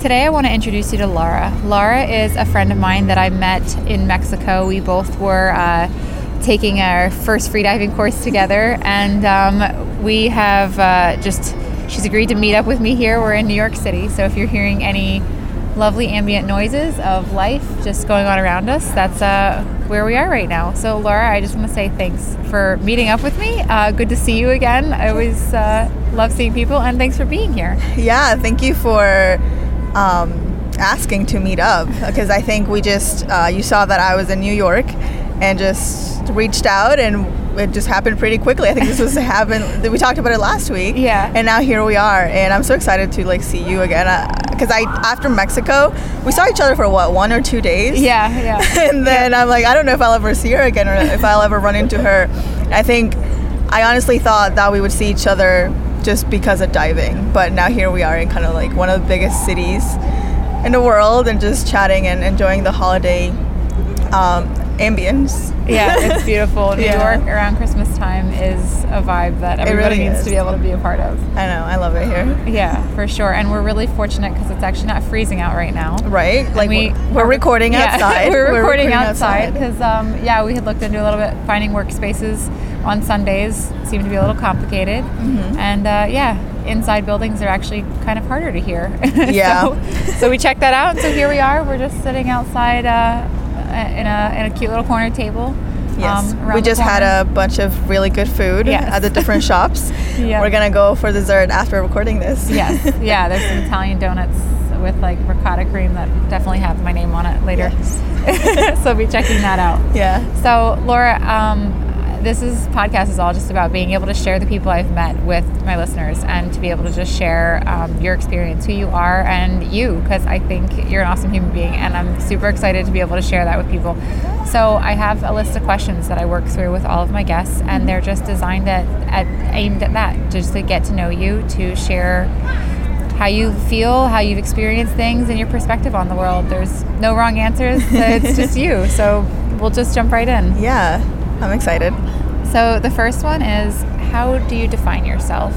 Today, I want to introduce you to Laura. Laura is a friend of mine that I met in Mexico. We both were uh, taking our first freediving course together, and um, we have uh, just, she's agreed to meet up with me here. We're in New York City, so if you're hearing any lovely ambient noises of life just going on around us, that's uh, where we are right now. So, Laura, I just want to say thanks for meeting up with me. Uh, good to see you again. I always uh, love seeing people, and thanks for being here. Yeah, thank you for um, asking to meet up because I think we just uh, you saw that I was in New York and just reached out and it just happened pretty quickly. I think this was happened. We talked about it last week. Yeah. And now here we are, and I'm so excited to like see you again. Because I, I after Mexico, we saw each other for what one or two days. Yeah, yeah. and then yeah. I'm like, I don't know if I'll ever see her again or if I'll ever run into her. I think I honestly thought that we would see each other just because of diving. But now here we are in kind of like one of the biggest cities in the world and just chatting and enjoying the holiday um, ambience. Yeah, it's beautiful. New yeah. York around Christmas time is a vibe that everybody really needs is. to be able to be a part of. I know, I love it here. Yeah, for sure. And we're really fortunate because it's actually not freezing out right now. Right, like we, we're, recording yeah, outside. we're, recording, we're recording outside because, um, yeah, we had looked into a little bit finding workspaces on Sundays seem to be a little complicated. Mm-hmm. And uh, yeah, inside buildings are actually kind of harder to hear. Yeah. so, so, we checked that out. And so here we are. We're just sitting outside uh, in, a, in a cute little corner table. Yes. Um, we just had a bunch of really good food yes. at the different shops. yeah. We're going to go for dessert after recording this. yes. Yeah, there's some Italian donuts with like ricotta cream that definitely have my name on it later. Yes. so I'll be checking that out. Yeah. So, Laura, um, this is podcast is all just about being able to share the people I've met with my listeners and to be able to just share um, your experience, who you are, and you, because I think you're an awesome human being, and I'm super excited to be able to share that with people. So I have a list of questions that I work through with all of my guests, and they're just designed at, at aimed at that, just to get to know you, to share how you feel, how you've experienced things, and your perspective on the world. There's no wrong answers. it's just you. So we'll just jump right in. Yeah. I'm excited. So, the first one is how do you define yourself?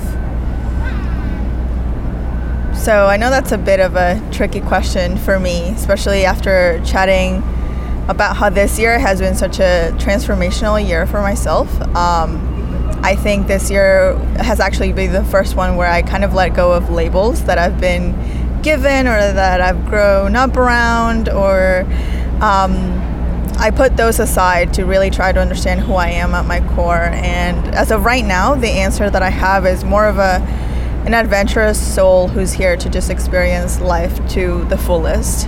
So, I know that's a bit of a tricky question for me, especially after chatting about how this year has been such a transformational year for myself. Um, I think this year has actually been the first one where I kind of let go of labels that I've been given or that I've grown up around or um, I put those aside to really try to understand who I am at my core. And as of right now, the answer that I have is more of a an adventurous soul who's here to just experience life to the fullest.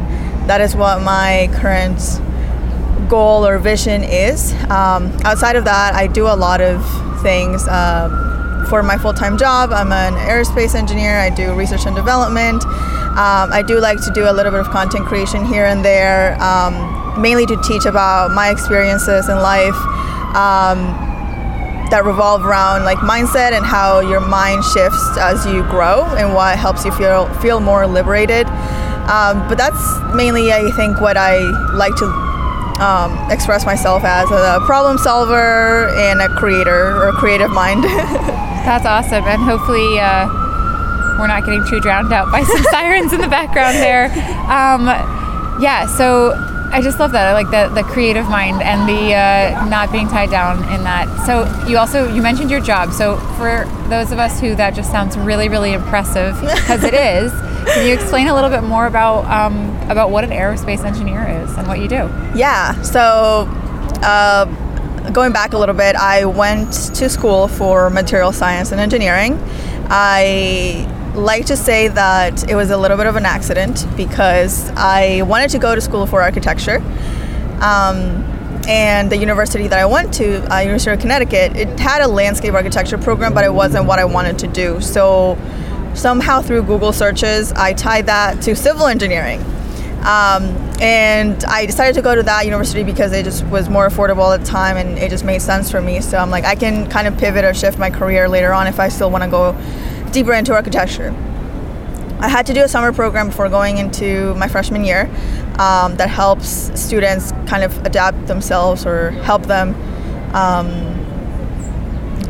That is what my current goal or vision is. Um, outside of that, I do a lot of things. Um, for my full time job, I'm an aerospace engineer. I do research and development. Um, I do like to do a little bit of content creation here and there. Mainly to teach about my experiences in life um, that revolve around like mindset and how your mind shifts as you grow and what helps you feel feel more liberated. Um, but that's mainly, I think, what I like to um, express myself as a problem solver and a creator or creative mind. that's awesome, and hopefully. Uh, we're not getting too drowned out by some sirens in the background there. Um, yeah, so I just love that. I like the the creative mind and the uh, not being tied down in that. So you also you mentioned your job. So for those of us who that just sounds really really impressive because it is. Can you explain a little bit more about um, about what an aerospace engineer is and what you do? Yeah. So. Uh, going back a little bit, I went to school for material science and engineering. I like to say that it was a little bit of an accident because I wanted to go to school for architecture. Um, and the university that I went to, uh, University of Connecticut, it had a landscape architecture program, but it wasn't what I wanted to do. So somehow through Google searches, I tied that to civil engineering. Um, and I decided to go to that university because it just was more affordable at the time and it just made sense for me. So I'm like, I can kind of pivot or shift my career later on if I still want to go deeper into architecture. I had to do a summer program before going into my freshman year um, that helps students kind of adapt themselves or help them um,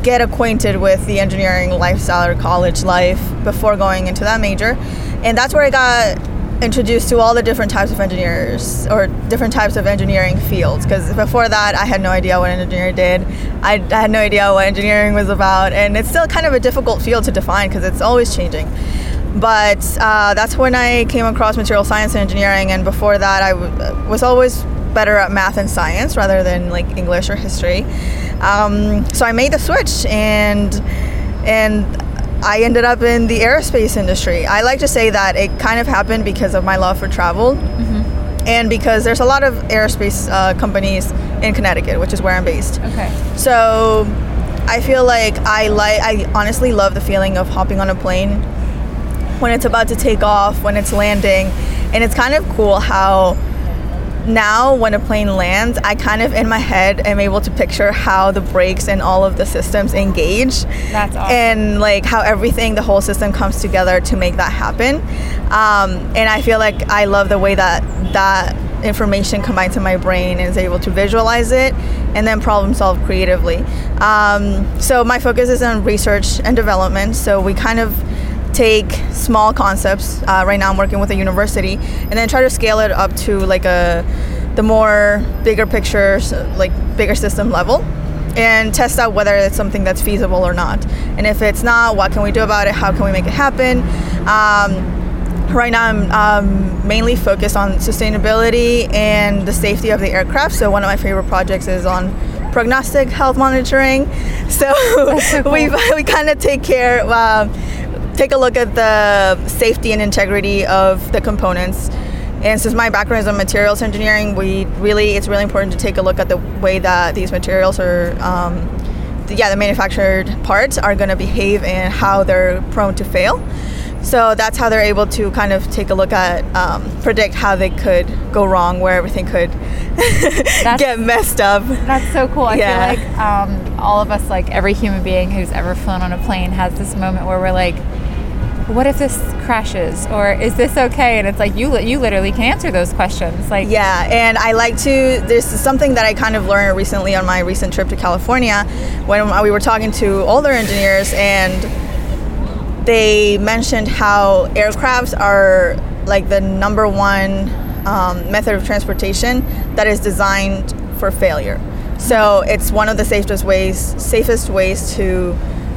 get acquainted with the engineering lifestyle or college life before going into that major. And that's where I got introduced to all the different types of engineers or different types of engineering fields because before that I had no idea what an engineer did. I, I, had no idea what engineering was about and it's still kind of a difficult field to define because it's always changing. But uh, that's when I came across material science and engineering and before that I w- was always better at math and science rather than like English or history. Um, so I made the switch and and I ended up in the aerospace industry. I like to say that it kind of happened because of my love for travel. Mm-hmm. And because there's a lot of aerospace uh, companies in Connecticut, which is where I'm based. Okay. So I feel like I like I honestly love the feeling of hopping on a plane when it's about to take off, when it's landing, and it's kind of cool how now when a plane lands i kind of in my head am able to picture how the brakes and all of the systems engage. That's awesome. and like how everything the whole system comes together to make that happen. Um, and i feel like i love the way that that information combines in my brain and is able to visualize it and then problem solve creatively. Um, so my focus is on research and development. So we kind of take small concepts. Uh, right now, I'm working with a university, and then try to scale it up to like a the more bigger picture, like bigger system level, and test out whether it's something that's feasible or not. And if it's not, what can we do about it? How can we make it happen? Um, right now I'm um, mainly focused on sustainability and the safety of the aircraft. So one of my favorite projects is on prognostic health monitoring. So, so cool. we we kind of take care. Uh, take a look at the safety and integrity of the components. And since my background is in materials engineering, we really it's really important to take a look at the way that these materials are, um, the, yeah, the manufactured parts are going to behave and how they're prone to fail. So that's how they're able to kind of take a look at, um, predict how they could go wrong, where everything could get messed up. That's so cool. I yeah. feel like um, all of us, like every human being who's ever flown on a plane, has this moment where we're like, what if this crashes? Or is this okay? And it's like you you literally can answer those questions. Like yeah and i like to this is something that i kind of learned recently on my recent trip to california when we were talking to older engineers and they mentioned how aircrafts are like the number one um, method of transportation that is designed for failure. So it's one of the safest ways safest ways to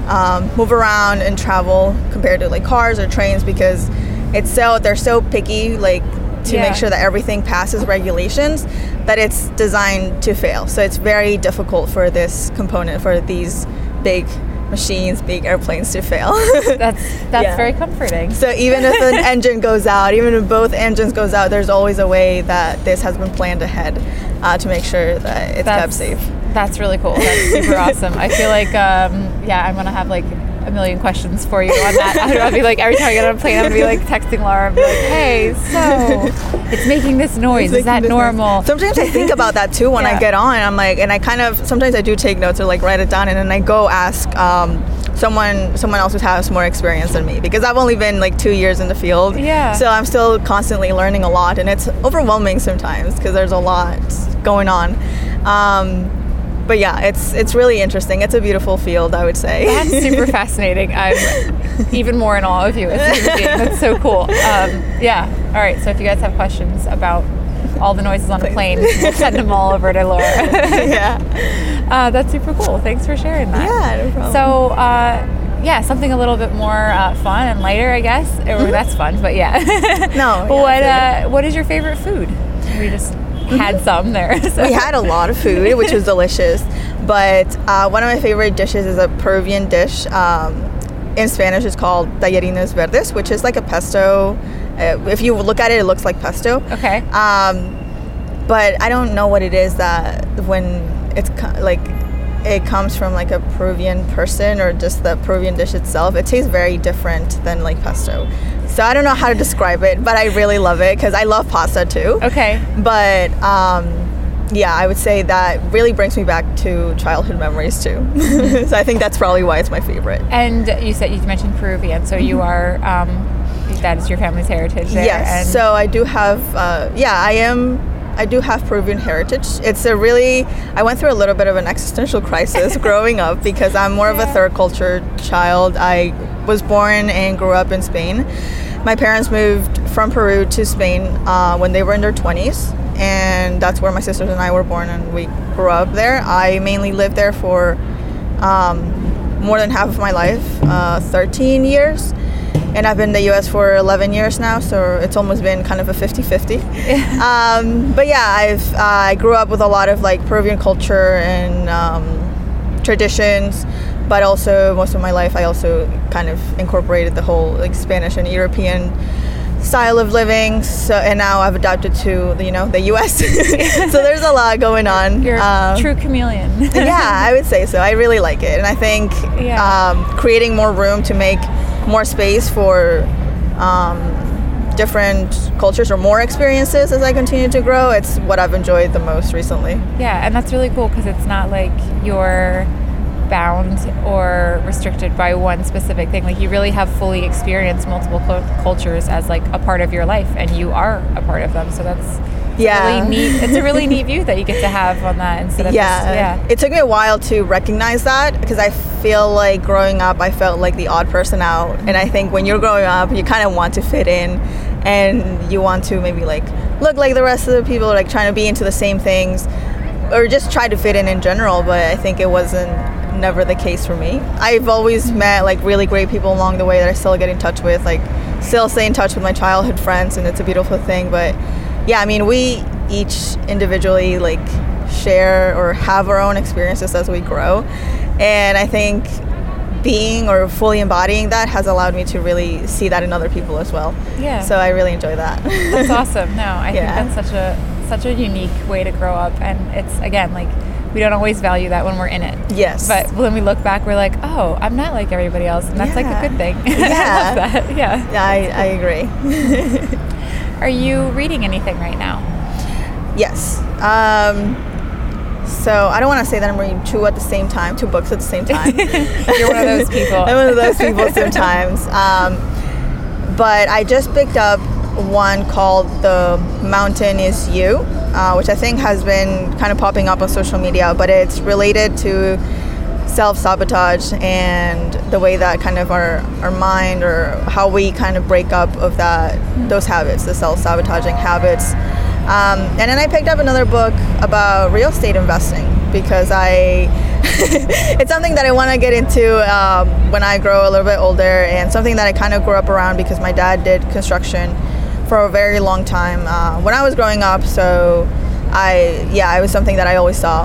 um, move around and travel compared to like cars or trains because it's so they're so picky like to yeah. make sure that everything passes regulations that it's designed to fail so it's very difficult for this component for these big machines, big airplanes to fail. that's that's yeah. very comforting. So even if an engine goes out, even if both engines goes out, there's always a way that this has been planned ahead uh, to make sure that it's that's, kept safe. That's really cool. That's super awesome. I feel like um, yeah, I'm gonna have like a million questions for you on that. I'll be like every time I get on a plane, I'm gonna be like texting Laura, and be like, "Hey, so it's making this noise. Is that normal?" Noise. Sometimes I think about that too when yeah. I get on. I'm like, and I kind of sometimes I do take notes or like write it down, and then I go ask. Um, someone someone else who has more experience than me because I've only been like two years in the field. Yeah. So I'm still constantly learning a lot, and it's overwhelming sometimes because there's a lot going on. Um, but yeah, it's it's really interesting. It's a beautiful field, I would say. That's super fascinating. I'm even more in awe of you as a human being. That's so cool. Um, yeah. All right. So if you guys have questions about all the noises on a plane, we'll send them all over to Laura. yeah. Uh, that's super cool. Thanks for sharing that. Yeah, no problem. So. Uh, yeah, something a little bit more uh, fun and lighter, I guess. Or mm-hmm. that's fun, but yeah. no. Yeah, what uh, What is your favorite food? We just had some there. So. We had a lot of food, which was delicious. But uh, one of my favorite dishes is a Peruvian dish. Um, in Spanish, it's called tallarines verdes, which is like a pesto. Uh, if you look at it, it looks like pesto. Okay. Um, but I don't know what it is that when it's co- like it comes from like a Peruvian person or just the Peruvian dish itself. It tastes very different than like pesto. So I don't know how to describe it, but I really love it because I love pasta too. Okay. But um, yeah, I would say that really brings me back to childhood memories too. so I think that's probably why it's my favorite. And you said you mentioned Peruvian, so you are um, that is your family's heritage there. Yes. and- so I do have, uh, yeah, I am. I do have Peruvian heritage. It's a really, I went through a little bit of an existential crisis growing up because I'm more of a third culture child. I was born and grew up in Spain. My parents moved from Peru to Spain uh, when they were in their 20s, and that's where my sisters and I were born, and we grew up there. I mainly lived there for um, more than half of my life, uh, 13 years. And I've been in the US for 11 years now, so it's almost been kind of a 50 50. Um, but yeah, I've, uh, I grew up with a lot of like Peruvian culture and um, traditions, but also most of my life I also kind of incorporated the whole like Spanish and European style of living. So and now I've adapted to the, you know the US. so there's a lot going on. you're Um, true chameleon. yeah, I would say so. I really like it, and I think Yeah. um, creating more room to make more space for um, different cultures or more experiences as I continue to grow. It's what I've enjoyed the most recently. Yeah, and that's really cool because it's not like you're bound or restricted by one specific thing. Like you really have fully experienced multiple cul- cultures as like a part of your life, and you are a part of them. So that's Yeah. really neat. It's a really neat view that you get to have on that instead of yeah, just, yeah. It took me a while to recognize that because I feel like growing up, I felt like the odd person out, and I think when you're growing up, you kind of want to fit in, and you want to maybe like look like the rest of the people, like trying to be into the same things, or just try to fit in in general. But I think it wasn't never the case for me. I've always met like really great people along the way that I still get in touch with, like still stay in touch with my childhood friends, and it's a beautiful thing. But yeah, I mean, we each individually like share or have our own experiences as we grow, and I think being or fully embodying that has allowed me to really see that in other people as well. Yeah. So I really enjoy that. That's awesome. No, I Yeah. think that's such a such a unique way to grow up, and it's again like we don't always value that when we're in it. Yes. But when we look back, we're like, oh, I'm not like everybody else, and that's like a good thing. I Yeah. love that. Yeah. Yeah, I, I agree. Are you reading anything right now? Yes. Um, so I don't want to say that I'm reading two at the same time, two books at the same time. You're one of those people. I'm one of those people sometimes. Um, but I just picked up one called The Mountain Is You, uh, which I think has been kind of popping up on social media, but it's related to self sabotage and the way that kind of our, our mind or how we kind of break up of that those habits, the self sabotaging habits. Um, and then I picked up another book about real estate investing because I it's something that I want to get into um, when I grow a little bit older and something that I kind of grew up around because my dad did construction for a very long time uh, when I was growing up. So I yeah, it was something that I always saw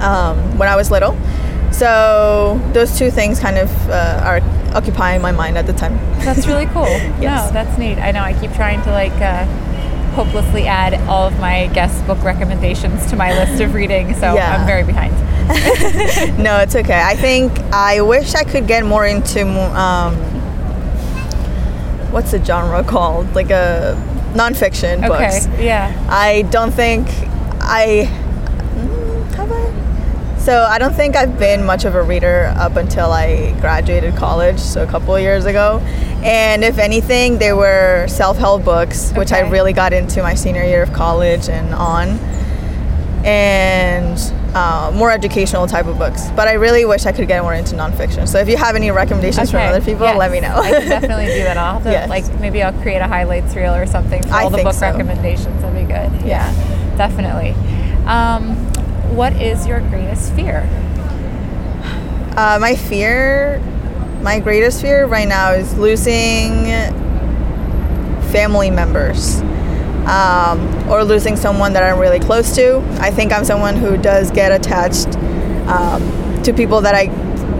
um, when I was little. So those two things kind of uh, are occupying my mind at the time. That's really cool. Yes. No, that's neat. I know. I keep trying to like uh, hopelessly add all of my guest book recommendations to my list of reading, so Yeah. I'm very behind. no, it's okay. I think I wish I could get more into um, what's the genre called? Like a nonfiction Okay. books. Yeah. I don't think I mm, have I. So I don't think I've been much of a reader up until I graduated college, so a couple of years ago. And if anything, they were self-help books, which I really got into my senior year of college and on, and uh, more educational type of books. But I really wish I could get more into nonfiction. So if you have any recommendations from other people, Yes. let me know. I can definitely do that. I'll have to Yes. like maybe I'll create a highlights reel or something for I all the book so. recommendations. That'd be good. Yeah, definitely. Um, what is your greatest fear? Uh, my fear, my greatest fear right now is losing family members um, or losing someone that I'm really close to. I think I'm someone who does get attached um, to people that I,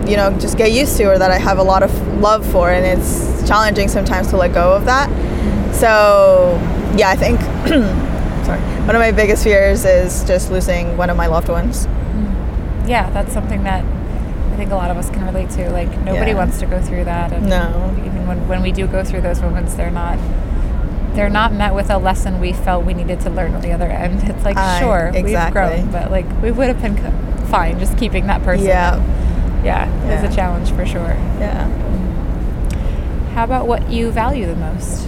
you know, just get used to or that I have a lot of love for, and it's challenging sometimes to let go of that. So, yeah, I think, sorry, one of my biggest fears is just losing one of my loved ones. Yeah, that's something that I think a lot of us can relate to. Like nobody Yeah. wants to go through that. And No. Even when, when we do go through those moments, they're not they're not met with a lesson we felt we needed to learn on the other end. It's like Aye, sure we've grown, but like we would have been fine just keeping that person. Yeah. Yeah, it's a challenge for sure. Yeah. How about what you value the most?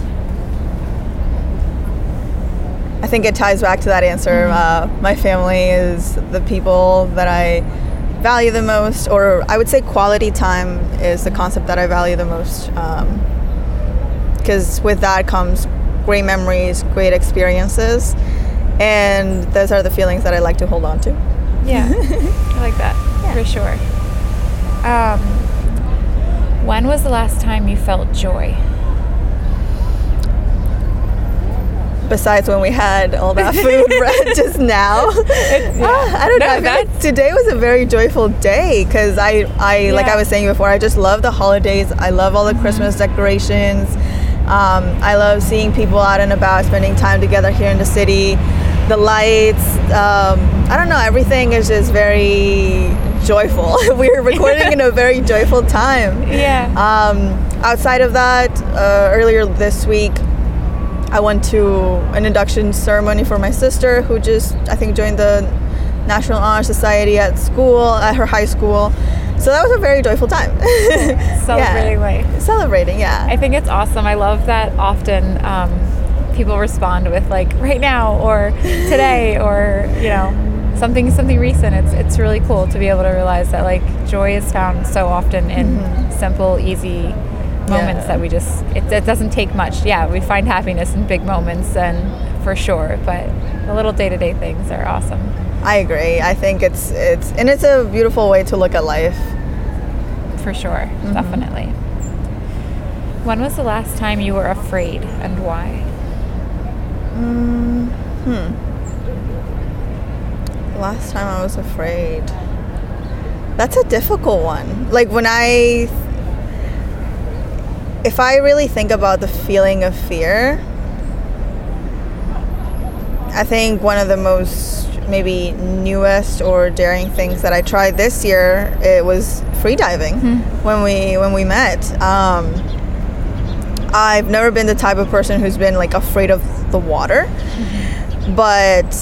I think it ties back to that answer. Uh, my family is the people that I value the most, or I would say quality time is the concept that I value the most. Because with that comes great memories, great experiences, and those are the feelings that I like to hold on to. Yeah, I like that Yeah. for sure. Um, when was the last time you felt joy? Besides when we had all that food just now, Ah, I don't No, know. I like today was a very joyful day because I, I like I was saying before, I just love the holidays. I love all the Christmas decorations. Um, I love seeing people out and about, spending time together here in the city. The lights, um, I don't know, everything is just very joyful. We're recording in a very joyful time. Yeah. Um, outside of that, uh, earlier this week, I went to an induction ceremony for my sister, who just I think joined the National Honor Society at school, at her high school. So that was a very joyful time. Celebrating life. Celebrating, yeah. I think it's awesome. I love that often um, people respond with like right now or today or you know something something recent. It's it's really cool to be able to realize that like joy is found so often in simple, easy moments Yeah. that we just it, it doesn't take much. Yeah, we find happiness in big moments and for sure, but the little day to day things are awesome. I agree. I think it's it's and it's a beautiful way to look at life. For sure, definitely. When was the last time you were afraid and why? Hmm. Last time I was afraid. That's a difficult one. Like when I if I really think about the feeling of fear, I think one of the most maybe newest or daring things that I tried this year it was free diving when we when we met. Um, I've never been the type of person who's been like afraid of the water, but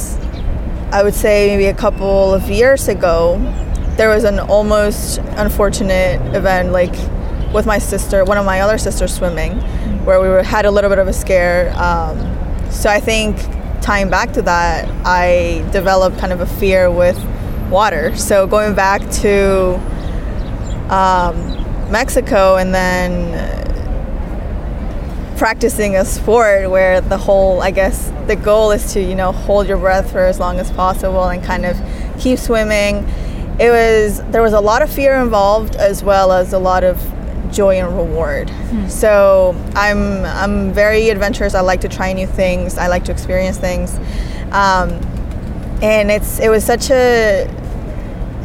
I would say maybe a couple of years ago, there was an almost unfortunate event, like with my sister, one of my other sisters swimming, where we were, had a little bit of a scare. Um, so I think tying back to that, I developed kind of a fear with water. So going back to um, Mexico and then practicing a sport where the whole i guess the goal is to you know hold your breath for as long as possible and kind of keep swimming it was there was a lot of fear involved as well as a lot of joy and reward. So i'm i'm very adventurous. I like to try new things. I like to experience things. Um, and it's it was such a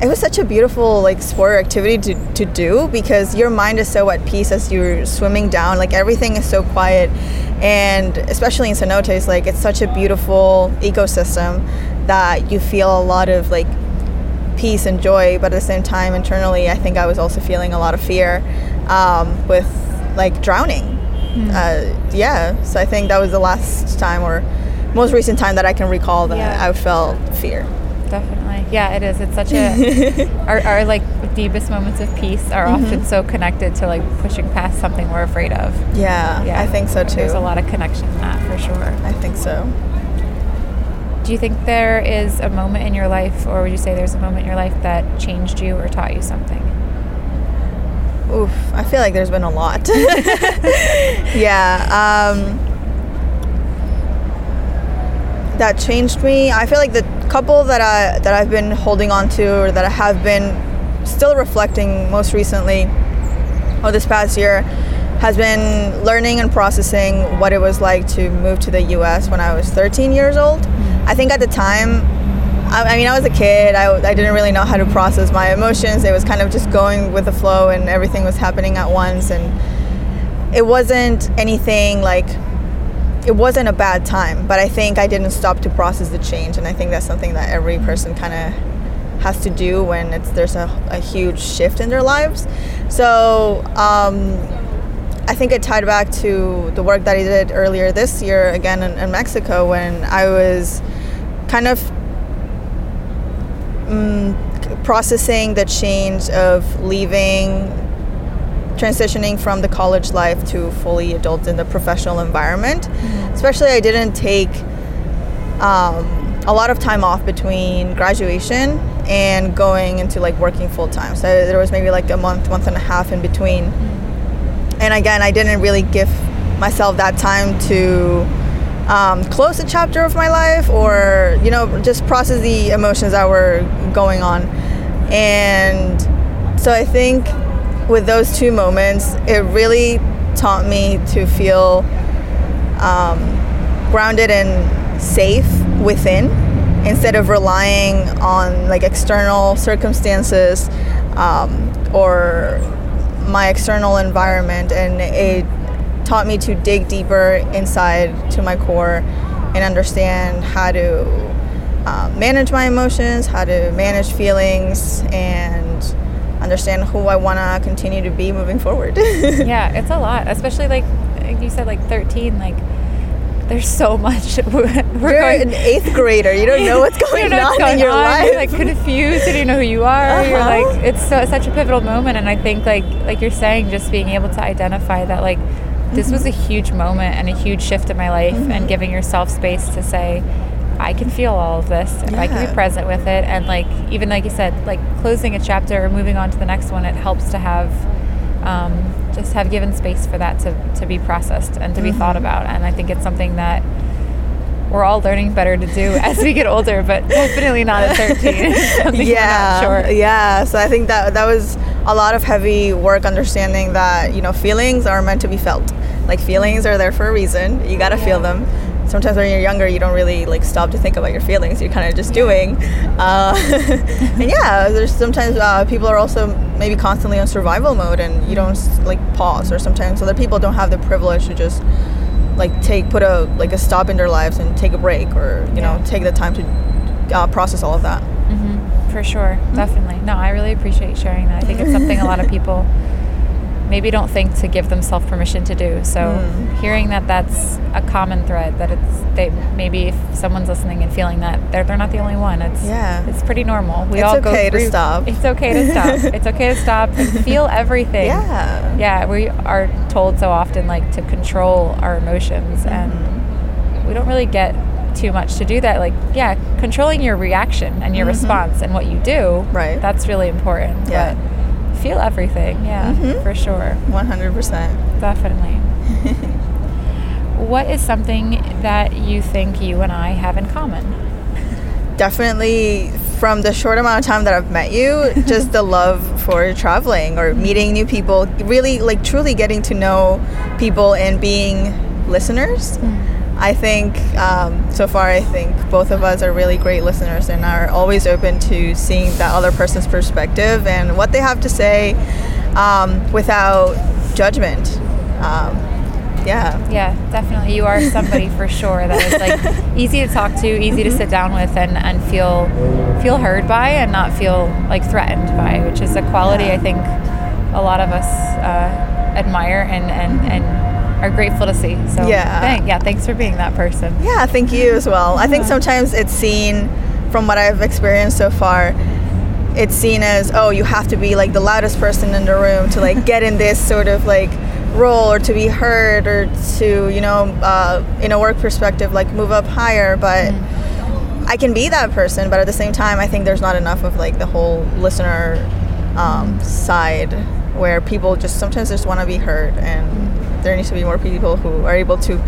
it was such a beautiful like sport activity to, to do because your mind is so at peace as you're swimming down. Like everything is so quiet. And especially in cenotes like it's such a beautiful ecosystem that you feel a lot of like peace and joy. But at the same time internally i think i was also feeling a lot of fear um, with like drowning uh, yeah so i think that was the last time or most recent time that i can recall that Yeah. i felt fear Definitely. Yeah, it is. It's such a our, our like deepest moments of peace are Mm-hmm. often so connected to like pushing past something we're afraid of. yeah, Yeah. i think so too There's a lot of connection in that for sure. I think so. Do you think there is a moment in your life or would you say there's a moment in your life that changed you or taught you something? Oof, I feel like there's been a lot. yeah, um, that changed me. I feel like the couple that I that I've been holding on to, or that I have been still reflecting most recently, or this past year, has been learning and processing what it was like to move to the U.S. when I was 13 years old. I think at the time I, mean, I was a kid. I, I didn't really know how to process my emotions. It was kind of just going with the flow, and everything was happening at once. And it wasn't anything like, it wasn't a bad time. But I think I didn't stop to process the change. And I think that's something that every person kind of has to do when it's there's a, a huge shift in their lives. So um, I think it tied back to the work that I did earlier this year, again in, in Mexico, when I was kind of mm, processing the change of leaving, transitioning from the college life to fully adult in the professional environment. Mm-hmm. Especially, I didn't take um, a lot of time off between graduation and going into like working full time. So there was maybe like a month, month and a half in between. And again, I didn't really give myself that time to um, close a chapter of my life or, you know, just process the emotions that were going on. And so I think with those two moments, it really taught me to feel um, grounded and safe within instead of relying on like external circumstances um, or my external environment and it taught me to dig deeper inside to my core and understand how to uh, manage my emotions how to manage feelings and understand who i want to continue to be moving forward yeah it's a lot especially like you said like 13 like there's so much. We're You're going, an eighth grader. You don't know what's going know what's on going in your on. life. You're like confused. You don't know who you are. Uh-huh. You're like it's so, such a pivotal moment. And I think like like you're saying, just being able to identify that like this mm-hmm. was a huge moment and a huge shift in my life, mm-hmm. and giving yourself space to say. I can feel all of this. Yeah. I can be present with it, and like even like you said, like closing a chapter or moving on to the next one, it helps to have um, just have given space for that to, to be processed and to be mm-hmm. thought about. And I think it's something that we're all learning better to do as we get older, but definitely not at 13. yeah, sure. Yeah. So I think that that was a lot of heavy work understanding that, you know, feelings are meant to be felt. Like feelings are there for a reason. You got to yeah. feel them sometimes when you're younger you don't really like stop to think about your feelings you're kind of just doing uh, and yeah there's sometimes uh, people are also maybe constantly on survival mode and you don't like pause or sometimes other people don't have the privilege to just like take put a like a stop in their lives and take a break or you yeah. know take the time to uh, process all of that mm-hmm. For sure mm-hmm. definitely no i really appreciate sharing that i think it's something a lot of people maybe don't think to give themselves permission to do. So mm. hearing that that's a common thread that it's they maybe if someone's listening and feeling that they're, they're not the only one. It's yeah. it's pretty normal. We it's all okay go through, to stop. It's okay to stop. it's okay to stop and feel everything. Yeah. Yeah, we are told so often like to control our emotions mm-hmm. and we don't really get too much to do that like yeah controlling your reaction and your mm-hmm. response and what you do right that's really important yeah but feel everything. Yeah, mm-hmm. for sure. 100%. Definitely. what is something that you think you and I have in common? Definitely from the short amount of time that I've met you, just the love for traveling or meeting new people, really like truly getting to know people and being listeners. Mm I think um, so far, I think both of us are really great listeners and are always open to seeing that other person's perspective and what they have to say um, without judgment. Um, yeah. Yeah, definitely. You are somebody for sure that is like easy to talk to, easy to sit down with, and, and feel feel heard by, and not feel like threatened by, which is a quality yeah. I think a lot of us uh, admire and and and are grateful to see. So yeah, thank, yeah, thanks for being that person. Yeah, thank you as well. I think sometimes it's seen from what I've experienced so far. It's seen as oh, you have to be like the loudest person in the room to like get in this sort of like role or to be heard or to you know uh, in a work perspective like move up higher, but. Mm. I can be that person, but at the same time, I think there's not enough of like the whole listener um, side where people just sometimes just want to be heard and there needs to be more people who are able to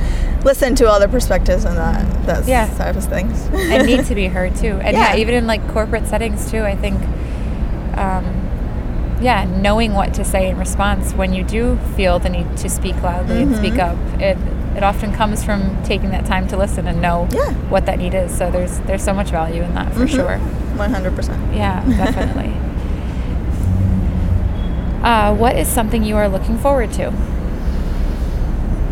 listen to other perspectives and that that yeah. type of things. and need to be heard too. And yeah. yeah. even in like corporate settings too, I think um, yeah, knowing what to say in response when you do feel the need to speak loudly mm-hmm. and speak mm-hmm. up. It it often comes from taking that time to listen and know yeah. what that need is. So there's there's so much value in that for mm-hmm. sure. One hundred percent. Yeah, definitely. uh, what is something you are looking forward to?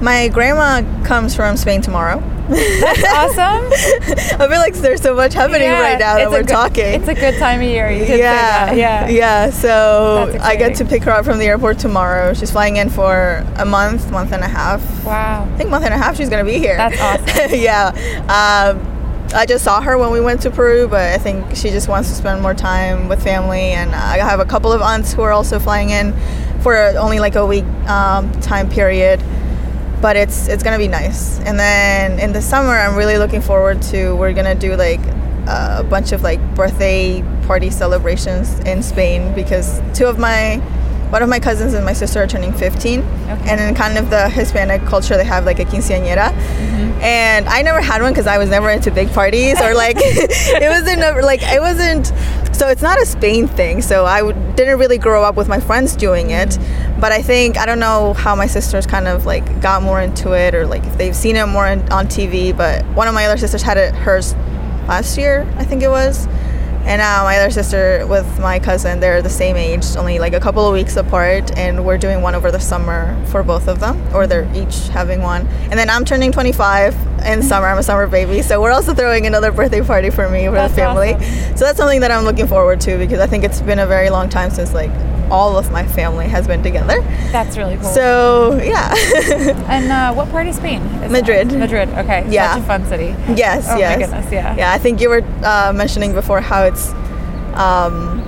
My grandma comes from Spain tomorrow. That's awesome. I feel like there's so much happening Yeah, right now that we're good- talking. It's a good time of year. You yeah. Yeah. yeah. So I get to pick her up from the airport tomorrow. She's flying in for a month, month and a half. Wow. I think month and a half she's gonna be here. That's awesome. yeah. Um, I just saw her when we went to Peru, but I think she just wants to spend more time with family. And I have a couple of aunts who are also flying in for only like a week um, time period. But it's it's gonna be nice. And then in the summer, I'm really looking forward to. We're gonna do like a bunch of like birthday party celebrations in Spain because two of my one of my cousins and my sister are turning 15 and in kind of the hispanic culture they have like a quinceañera. Mm-hmm. And i never had one because i was never into big parties or like it wasn't a, like it wasn't so it's not a spain thing so i didn't really grow up with my friends doing it. Mm-hmm. But i think i don't know how my sisters kind of like got more into it or like if they've seen it more in, on tv but one of my other sisters had it hers last year i think it was and uh, my other sister with my cousin, they're the same age, only like a couple of weeks apart, and we're doing one over the summer for both of them, or they're each having one. And then I'm turning 25 in summer. I'm a summer baby, so we're also throwing another birthday party for me for That's the family. awesome. So that's something that I'm looking forward to because I think it's been a very long time since like all of my family has been together. That's really cool. So yeah, and uh, what part of Spain? Madrid. That? Madrid. Okay. Yeah. Such a fun city. yes, Oh yes, my goodness. Yeah. yeah. I think you were uh, mentioning before how it's um,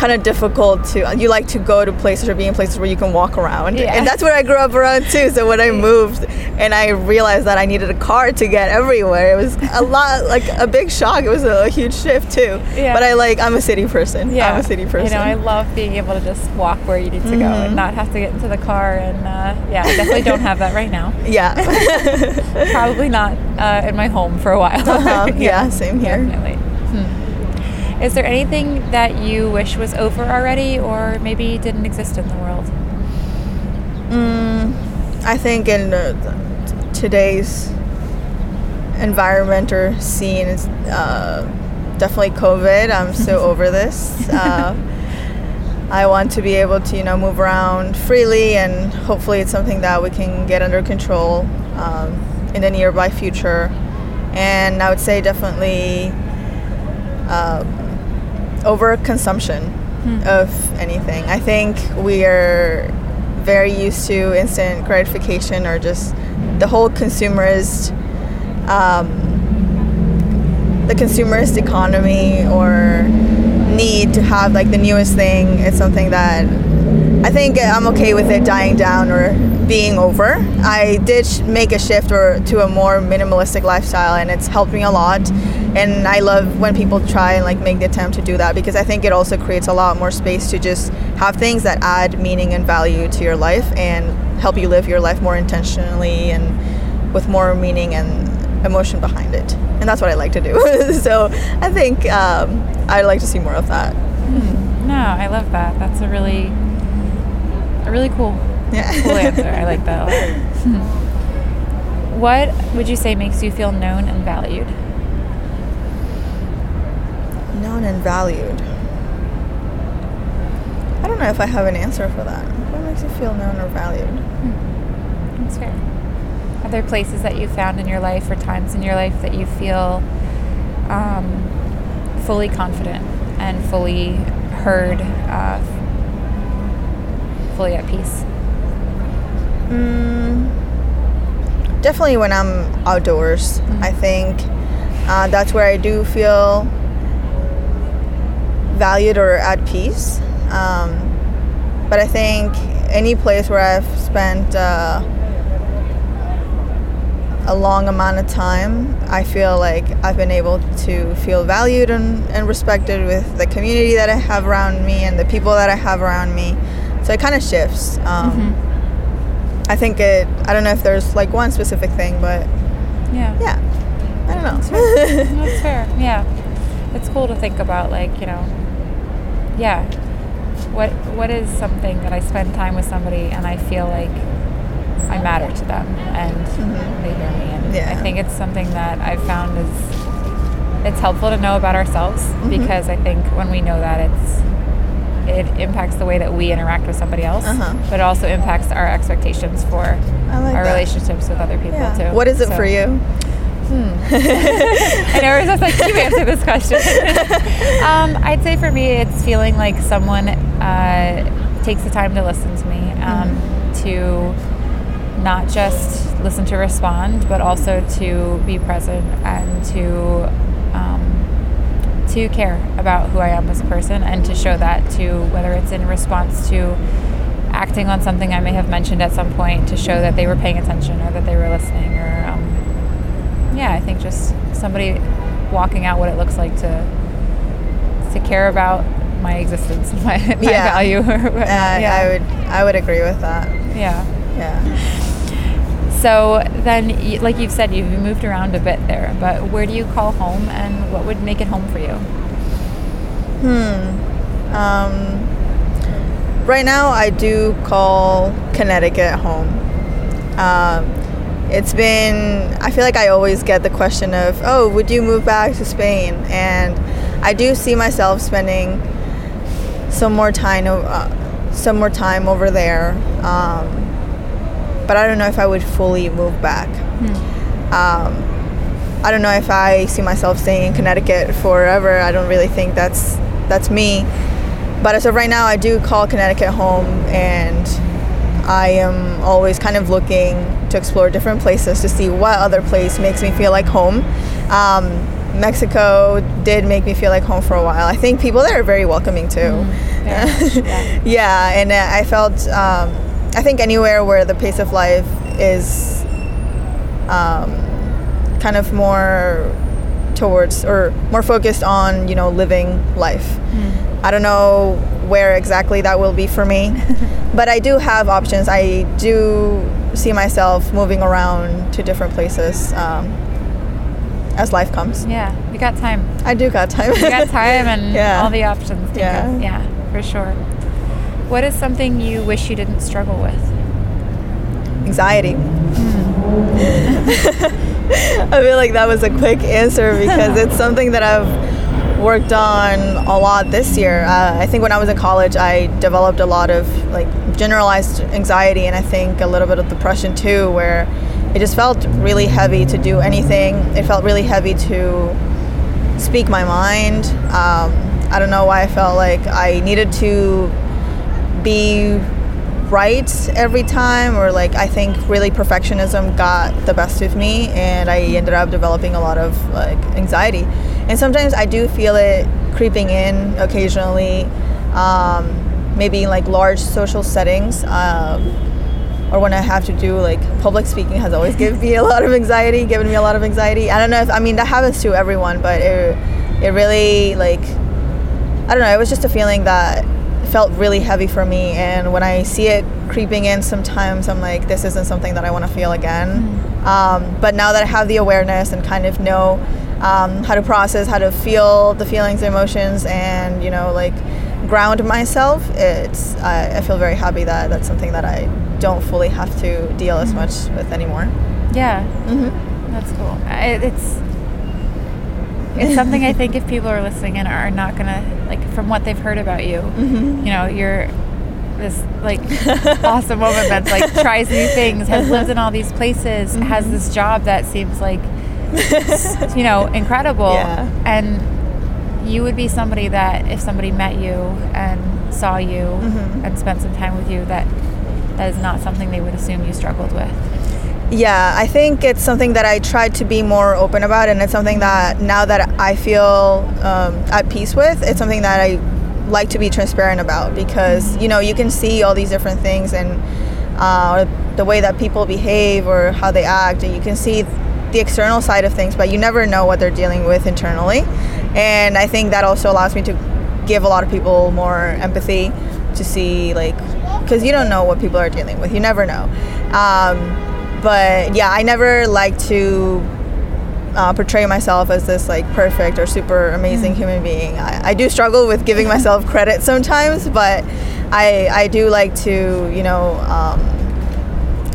kind of difficult to. You like to go to places or be in places where you can walk around, Yeah. and that's where I grew up around too. So when I moved and I realized that I needed a car to get everywhere, it was a lot like a big shock. It was a, huge shift too. Yeah. But I like I'm a city person. Yeah. I'm a city person. You know, I love being able to just walk where you need to go and not have to get into the car. And uh, yeah, I definitely don't have that right now. yeah. Probably not uh, in my home for a while. Uh-huh. Yeah, same here. Definitely. Is there anything that you wish was over already or maybe didn't exist in the world? Mm, I think in uh, today's environment or scene is uh, definitely COVID. I'm so over this. Uh, I want to be able to, you know, move around freely, and hopefully, it's something that we can get under control um, in the nearby future. And I would say definitely um, overconsumption of anything. I think we are very used to instant gratification or just the whole consumerist um, the consumerist economy or need to have like the newest thing it's something that I think I'm okay with it dying down or being over. I did sh- make a shift or to a more minimalistic lifestyle, and it's helped me a lot. And I love when people try and like make the attempt to do that because I think it also creates a lot more space to just have things that add meaning and value to your life and help you live your life more intentionally and with more meaning and emotion behind it. And that's what I like to do. so I think um, I'd like to see more of that. No, I love that. That's a really, a really cool, Yeah. cool answer. I like that a lot. What would you say makes you feel known and valued? Known and valued. I don't know if I have an answer for that. What makes you feel known or valued? That's fair. Are there places that you found in your life or times in your life that you feel um, fully confident and fully heard, uh, fully at peace? Mm, definitely when I'm outdoors. I think uh, that's where I do feel valued or at peace. Um, but I think any place where I've spent uh, a long amount of time, I feel like I've been able to feel valued and, and respected with the community that I have around me and the people that I have around me. So it kind of shifts. Um, I think it, I don't know if there's like one specific thing, but Yeah. yeah, I don't know. That's fair. Yeah. It's cool to think about like, you know, yeah. What what is something that I spend time with somebody and I feel like I matter to them and they hear me and Mm-hmm. Yeah. I think it's something that I've found is it's helpful to know about ourselves Mm-hmm. because I think when we know that it's it impacts the way that we interact with somebody else, Uh-huh. but it also impacts our expectations for like our that. relationships with other people Yeah. too. What is it So- for you? I know just like, you answer this question. um, I'd say for me, it's feeling like someone uh, takes the time to listen to me, um, to not just listen to respond, but also to be present and to um, to care about who I am as a person, and to show that to whether it's in response to acting on something I may have mentioned at some point to show that they were paying attention or that they were listening or um, yeah, I think just somebody walking out what it looks like to to care about my existence, my, my Yeah. value. Uh, yeah. I would I would agree with that. yeah. Yeah. So then, like you've said, you've moved around a bit there, but where do you call home, and what would make it home for you? Hmm. Um, right now, I do call Connecticut home. Um, it's been, I feel like I always get the question of, oh, would you move back to Spain? And I do see myself spending some more time, uh, some more time over there. Um, but I don't know if I would fully move back. Um, I don't know if I see myself staying in Connecticut forever. I don't really think that's that's me. But as of right now, I do call Connecticut home, and I am always kind of looking to explore different places to see what other place makes me feel like home. Um, Mexico did make me feel like home for a while. I think people there are very welcoming too. very much, yeah. yeah, and uh, I felt um, I think anywhere where the pace of life is um, kind of more towards or more focused on you know living life. I don't know where exactly that will be for me, but I do have options. I do see myself moving around to different places um, as life comes. Yeah, you got time. I do got time. You got time and Yeah. all the options. Yeah. yeah, for sure. What is something you wish you didn't struggle with? anxiety. I feel like that was a quick answer because it's something that I've worked on a lot this year. Uh, I think when I was in college, I developed a lot of like generalized anxiety and I think a little bit of depression too, where it just felt really heavy to do anything. It felt really heavy to speak my mind. Um, I don't know why I felt like I needed to be right every time or like I think really perfectionism got the best of me and I ended up developing a lot of like anxiety and sometimes I do feel it creeping in occasionally um, maybe in like large social settings um, or when I have to do like public speaking has always given me a lot of anxiety given me a lot of anxiety I don't know if I mean that happens to everyone but it, it really like I don't know. It was just a feeling that felt really heavy for me. And when I see it creeping in, sometimes I'm like, this isn't something that I want to feel again. Um, but now that I have the awareness and kind of know um, how to process, how to feel the feelings, and emotions, and you know, like ground myself, it's I, I feel very happy that that's something that I don't fully have to deal as much with anymore. Yeah, hmm that's cool. I, it's it's something I think if people are listening and are not gonna like from what they've heard about you, Mm-hmm. you know, you're this like awesome woman that's like tries new things, has lived in all these places, has Mm-hmm. this job that seems like you know incredible, Yeah. and you would be somebody that if somebody met you and saw you Mhm. and spent some time with you, that that is not something they would assume you struggled with. Yeah, I think it's something that I tried to be more open about, and it's something that now that I feel um, at peace with, it's something that I like to be transparent about because you know you can see all these different things and uh, the way that people behave or how they act, and you can see the external side of things, but you never know what they're dealing with internally, and I think that also allows me to give a lot of people more empathy to see like because you don't know what people are dealing with, you never know. Um, but yeah, I never like to uh, portray myself as this like perfect or super amazing human being. I, I do struggle with giving myself credit sometimes, but I I do like to you know um,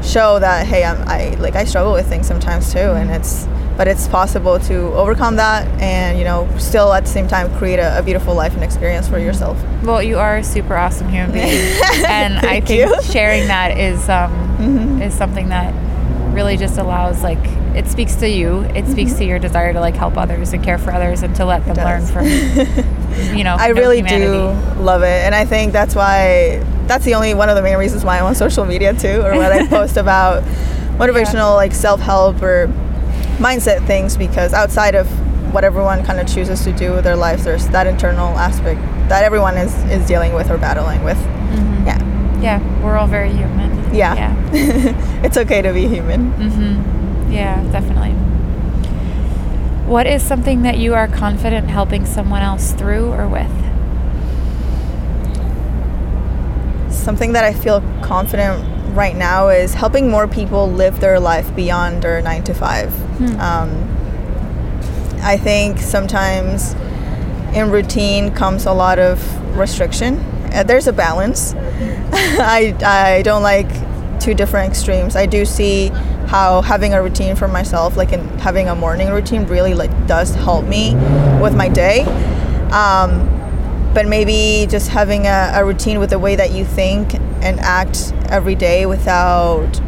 show that hey I'm, I like I struggle with things sometimes too, and it's but it's possible to overcome that and you know still at the same time create a, a beautiful life and experience for yourself. Well, you are a super awesome human being, and I think you. sharing that is um, Mhm. is something that really just allows like it speaks to you. It speaks to your desire to like help others and care for others and to let them learn from, you know, I really humanity. do love it, and I think that's why that's the only one of the main reasons why I'm on social media too, or when I post about motivational like self help or mindset things, because outside of what everyone kind of chooses to do with their lives, there's that internal aspect that everyone is is dealing with or battling with. Yeah, Yeah, we're all very human. yeah, Yeah. it's okay to be human. Mm-hmm. Yeah, definitely. What is something that you are confident helping someone else through or with? Something that I feel confident right now is helping more people live their life beyond their nine to five. Um, I think sometimes in routine comes a lot of restriction. Uh, there's a balance. I, I don't like two different extremes. I do see how having a routine for myself, like in having a morning routine, really like does help me with my day. Um, but maybe just having a, a routine with the way that you think and act every day without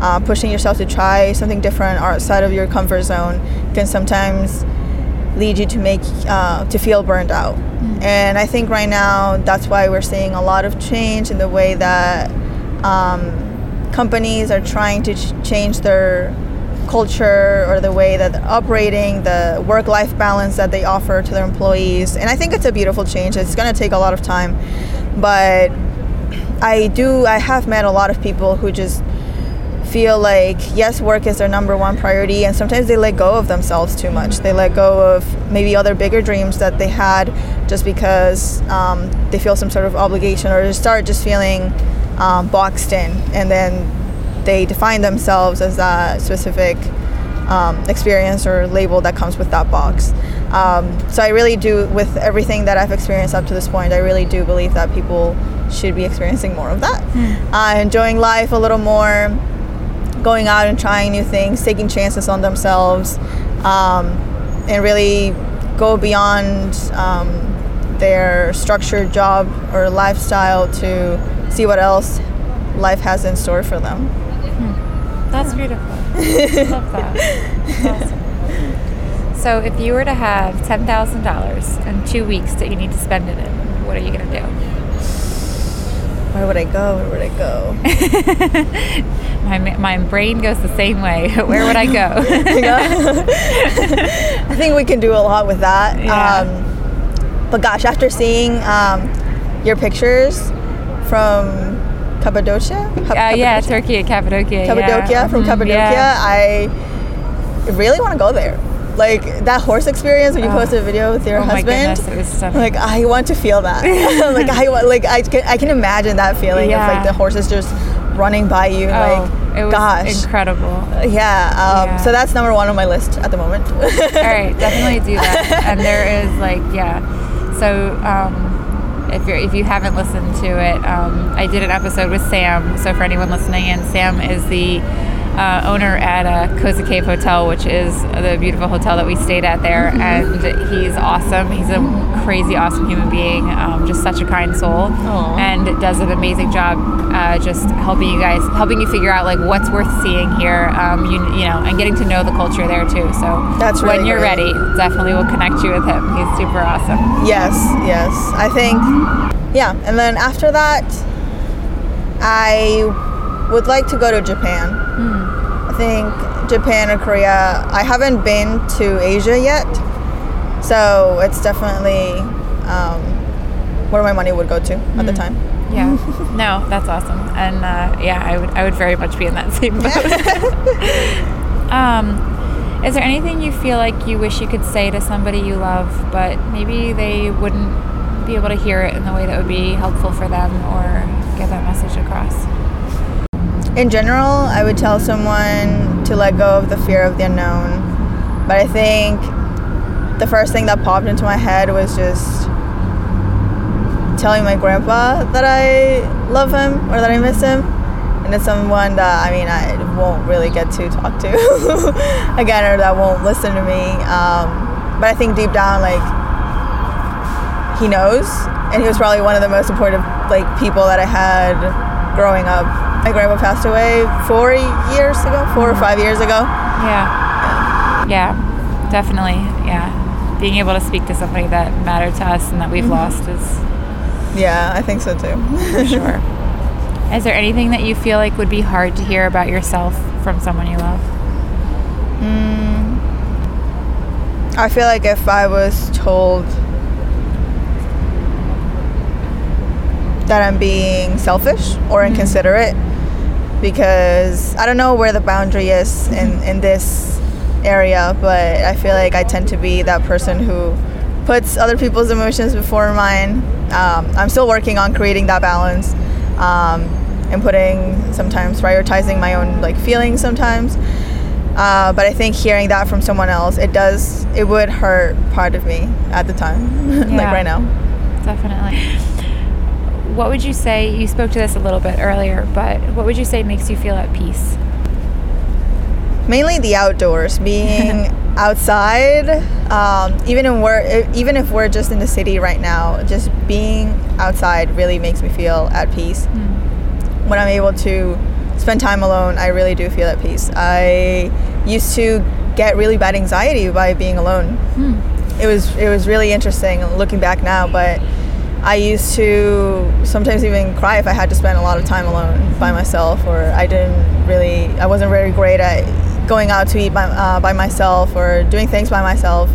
uh, pushing yourself to try something different or outside of your comfort zone can sometimes lead you to make uh, to feel burned out. And i think right now that's why we're seeing a lot of change in the way that um, companies are trying to ch- change their culture or the way that they're operating, the work life balance that they offer to their employees. And I think it's a beautiful change. It's going to take a lot of time. But I do, I have met a lot of people who just feel like, yes, work is their number one priority. And sometimes they let go of themselves too much. They let go of maybe other bigger dreams that they had just because um, they feel some sort of obligation or they start just feeling um, boxed in. And then they define themselves as that specific um, experience or label that comes with that box. Um, so I really do, with everything that I've experienced up to this point, I really do believe that people should be experiencing more of that, uh, enjoying life a little more, going out and trying new things, taking chances on themselves, um, and really go beyond um, their structured job or lifestyle to see what else life has in store for them. That's beautiful. I love that. That's awesome. So, if you were to have ten thousand dollars and two weeks that you need to spend in it in, what are you gonna do? Where would I go? Where would I go? My my brain goes the same way. Where would I go? I think we can do a lot with that. Yeah. Um, but gosh, after seeing um, your pictures from Cappadocia, Cap- Uh, yeah? Turkey, Cappadocia. Cappadocia yeah. from Mhm, Cappadocia, yeah. I really want to go there. Like that horse experience when you Oh. posted a video with your Oh husband. goodness, it was stunning. Like I want to feel that. like I want, like I can, I can imagine that feeling Yeah. of like the horses just running by you. oh, like it was gosh, incredible. yeah. Um, Yeah. So that's number one on my list at the moment. All right, definitely do that. and there is like, yeah. So um, if you if you haven't listened to it, um, I did an episode with Sam. So for anyone listening in, Sam is the uh, owner at uh, Cozy Cave Hotel, which is the beautiful hotel that we stayed at there, and he's awesome. He's a crazy awesome human being, um, just such a kind soul, Aw. and does an amazing job uh, just helping you guys, helping you figure out like what's worth seeing here. Um, you you know, and getting to know the culture there too. So That's when you're great. ready, definitely we'll connect you with him. He's super awesome. Yes, yes. I think, yeah. And then after that, I would like to go to Japan. I think Japan or Korea. I haven't been to Asia yet, so it's definitely um, where my money would go to at the time. Yeah. no, that's awesome. And uh, yeah, I would I would very much be in that same boat. um, is there anything you feel like you wish you could say to somebody you love, but maybe they wouldn't be able to hear it in the way that would be helpful for them or get that message across? In general, I would tell someone to let go of the fear of the unknown. But I think the first thing that popped into my head was just telling my grandpa that I love him or that I miss him. And it's someone that, I mean, I won't really get to talk to again or that won't listen to me. Um, but I think deep down, like, he knows. And he was probably one of the most important, like, people that I had growing up. My grandma passed away four years ago, four or five years ago. Yeah. Yeah, definitely. Yeah. Being able to speak to somebody that mattered to us and that we've Mm-hmm. lost is Yeah, I think so too. for sure. Is there anything that you feel like would be hard to hear about yourself from someone you love? Mm, I feel like if I was told that I'm being selfish or inconsiderate, because I don't know where the boundary is in, in this area, but I feel like I tend to be that person who puts other people's emotions before mine. Um, I'm still working on creating that balance um, and putting sometimes prioritizing my own like feelings sometimes. Uh, but I think hearing that from someone else, it does, it would hurt part of me at the time, like right now. Definitely. What would you say? You spoke to this a little bit earlier, but what would you say makes you feel at peace? Mainly the outdoors, being outside. Um, even in we're, even if we're just in the city right now, just being outside really makes me feel at peace. When I'm able to spend time alone, I really do feel at peace. I used to get really bad anxiety by being alone. It was it was really interesting looking back now, but I used to sometimes even cry if I had to spend a lot of time alone by myself, or I didn't really, I wasn't very great at going out to eat by, uh, by myself or doing things by myself,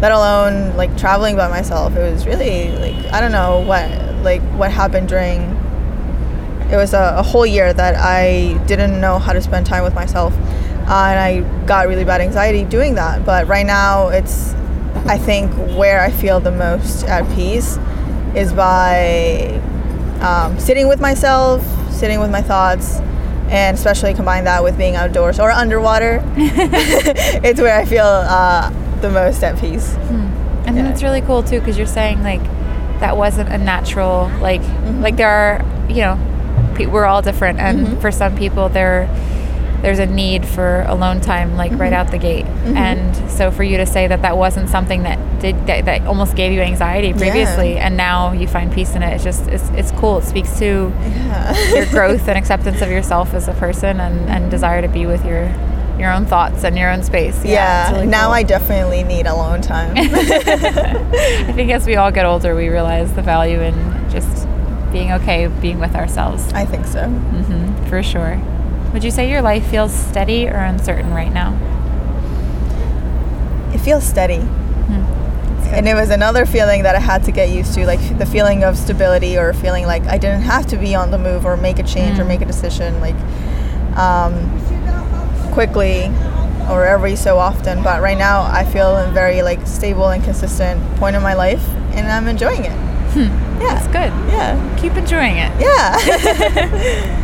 let alone like traveling by myself. It was really like I don't know what like what happened during. It was a, a whole year that I didn't know how to spend time with myself, uh, and I got really bad anxiety doing that. But right now, it's I think where I feel the most at peace is by um, sitting with myself, sitting with my thoughts, and especially combine that with being outdoors or underwater. it's where I feel uh, the most at peace. And then Yeah. it's really cool too because you're saying like that wasn't a natural like Mm-hmm. like there are you know pe- we're all different and Mm-hmm. for some people there there's a need for alone time like right Mm-hmm. out the gate and so for you to say that that wasn't something that did that, that almost gave you anxiety previously and now you find peace in it it's just it's, it's cool it speaks to Yeah. your growth and acceptance of yourself as a person and, and desire to be with your your own thoughts and your own space Mm-hmm. yeah. really now cool. I definitely need alone time. I think as we all get older, we realize the value in just being okay being with ourselves. I think so. hmm for sure. Would you say your life feels steady or uncertain right now? It feels steady. Hmm. And it was another feeling that I had to get used to, like the feeling of stability or feeling like I didn't have to be on the move or make a change or hmm. make a decision like um, quickly or every so often. But right now I feel in very like stable and consistent point in my life and I'm enjoying it. Hmm. yeah That's good. Yeah. Keep enjoying it. Yeah.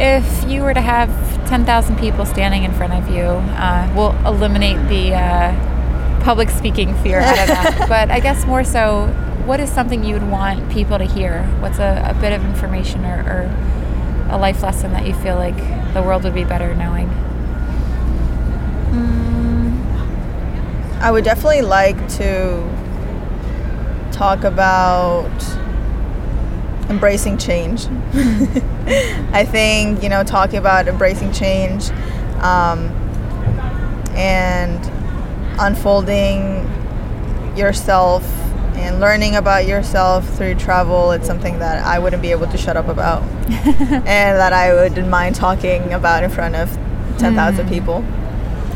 If you were to have 10,000 people standing in front of you, uh, we'll eliminate the uh, public speaking fear out of that. but I guess more so, what is something you would want people to hear? What's a, a bit of information or, or a life lesson that you feel like the world would be better knowing? I would definitely like to talk about embracing change. I think, you know, talking about embracing change um, and unfolding yourself and learning about yourself through travel, it's something that I wouldn't be able to shut up about and that I wouldn't mind talking about in front of 10,000 people.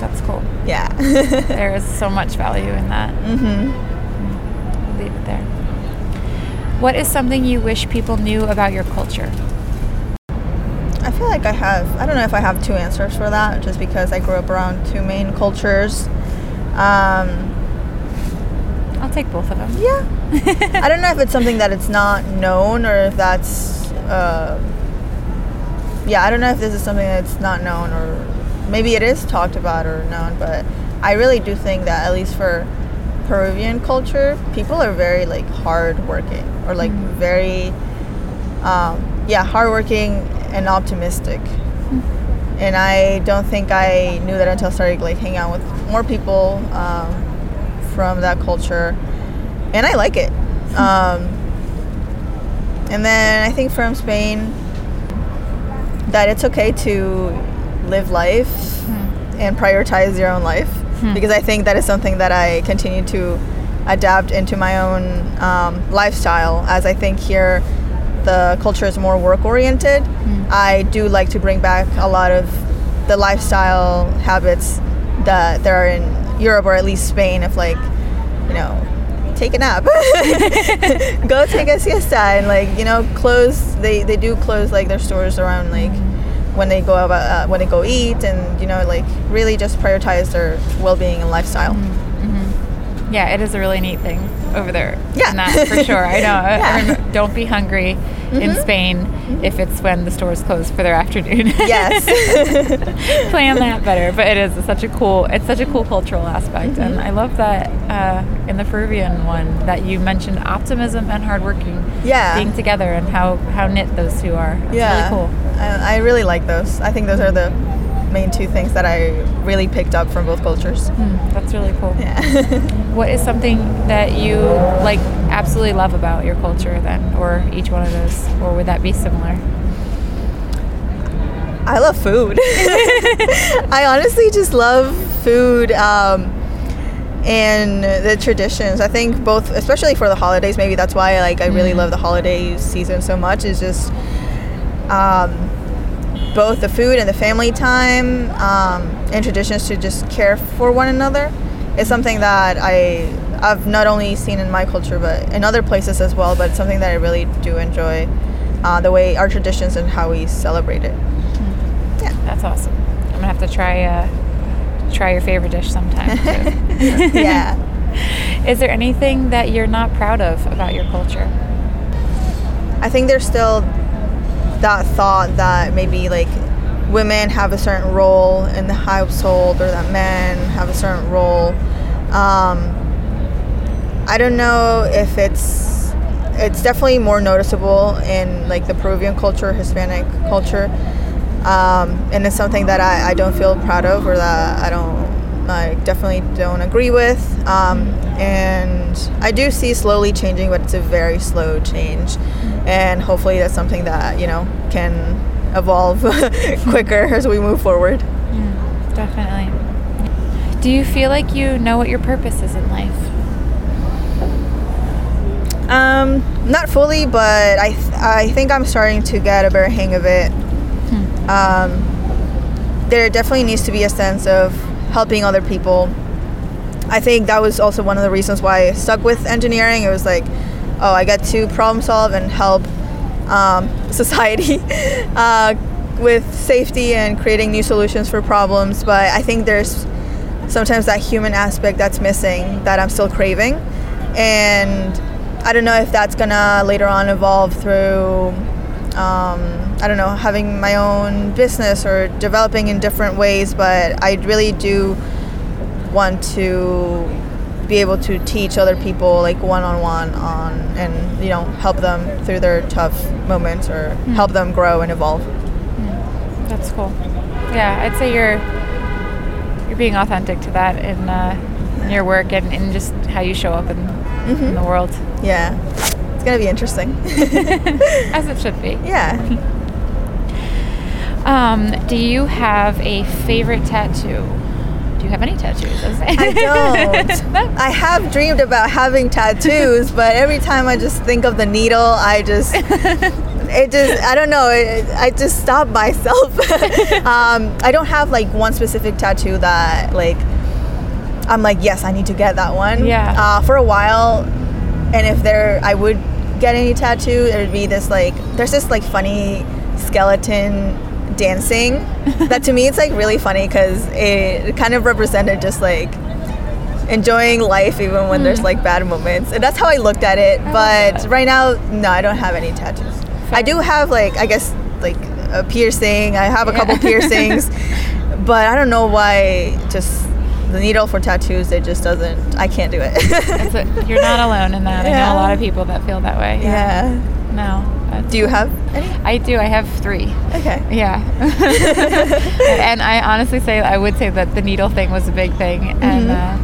That's cool. Yeah. There is so much value in that. hmm leave it there. What is something you wish people knew about your culture? I feel like I have, I don't know if I have two answers for that, just because I grew up around two main cultures. Um, I'll take both of them. yeah. I don't know if it's something that it's not known or if that's, uh, yeah, I don't know if this is something that's not known or maybe it is talked about or known, but I really do think that at least for Peruvian culture, people are very like hardworking or like very, um, yeah, hardworking and optimistic. And I don't think I knew that until I started like hanging out with more people um, from that culture, and I like it. Um, and then I think from Spain that it's okay to live life and prioritize your own life. because I think that is something that I continue to adapt into my own um, lifestyle. As I think here, the culture is more work oriented. I do like to bring back a lot of the lifestyle habits that there are in Europe or at least Spain of like, you know, take a nap, go take a siesta, and like you know, close. They they do close like their stores around like when they go about uh, when they go eat, and you know, like really just prioritize their well being and lifestyle. Yeah, it is a really neat thing over there. Yeah. that for sure. I know. I Yeah. don't be hungry in mm-hmm. Spain mm-hmm. if it's when the stores close for their afternoon. Yes. plan that better. But it is such a cool. It's such a cool cultural aspect, and mm-hmm. I love that uh, in the Peruvian one that you mentioned optimism and hardworking Yeah. being together and how how knit those two are. It's yeah. really cool. I, I really like those. I think those are the main two things that I really picked up from both cultures. Mm, that's really cool. Yeah. What is something that you like absolutely love about your culture then, or each one of those, or would that be similar? I love food. I honestly just love food um, and the traditions. I think both, especially for the holidays, maybe that's why like I really love the holiday season so much. Is just um, both the food and the family time um, and traditions to just care for one another is something that I I've not only seen in my culture but in other places as well. But it's something that I really do enjoy. Uh, the way our traditions and how we celebrate it. Yeah. That's awesome. I'm gonna have to try uh, try your favorite dish sometime. Too. yeah. is there anything that you're not proud of about your culture? I think there's still that thought that maybe like women have a certain role in the household or that men have a certain role. Um, I don't know if it's it's definitely more noticeable in like the Peruvian culture, Hispanic culture, um, and it's something that I, I don't feel proud of or that I don't I definitely don't agree with. Um, and I do see slowly changing, but it's a very slow change, and hopefully that's something that you know can evolve quicker as we move forward. Definitely. Do you feel like you know what your purpose is in life? Um, not fully, but I th- I think I'm starting to get a better hang of it. Um, there definitely needs to be a sense of helping other people. I think that was also one of the reasons why I stuck with engineering. It was like, oh, I get to problem solve and help um, society uh, with safety and creating new solutions for problems. But I think there's sometimes that human aspect that's missing that I'm still craving. And I don't know if that's gonna later on evolve through, um, I don't know, having my own business or developing in different ways. But I really do want to be able to teach other people like one on one on and you know help them through their tough moments or hmm. help them grow and evolve. Hmm. That's cool. Yeah, I'd say you're you're being authentic to that in, uh, in your work and in just how you show up in, mm-hmm. in the world, Yeah, it's gonna be interesting. as it should be. yeah. Um, do you have a favorite tattoo? Do you have any tattoos? I don't. I have dreamed about having tattoos, but every time I just think of the needle, I just it just I don't know. It, I just stop myself. um, I don't have like one specific tattoo that like I'm like yes, I need to get that one. Yeah. Uh, for a while, and if there I would get any tattoo, it would be this like there's this like funny skeleton dancing that to me it's like really funny because it kind of represented just like enjoying life even when there's mm. like bad moments. And that's how i looked at it but right now no i don't have any tattoos. I do have like i guess like a piercing. I have a couple piercings but i don't know why just the needle for tattoos it just doesn't i can't do it. A- you're not alone in that. I know a lot of people that feel that way. yeah. No. Do you have any I do. I have three. okay Yeah. and I honestly say I would say that the needle thing was a big thing, and uh,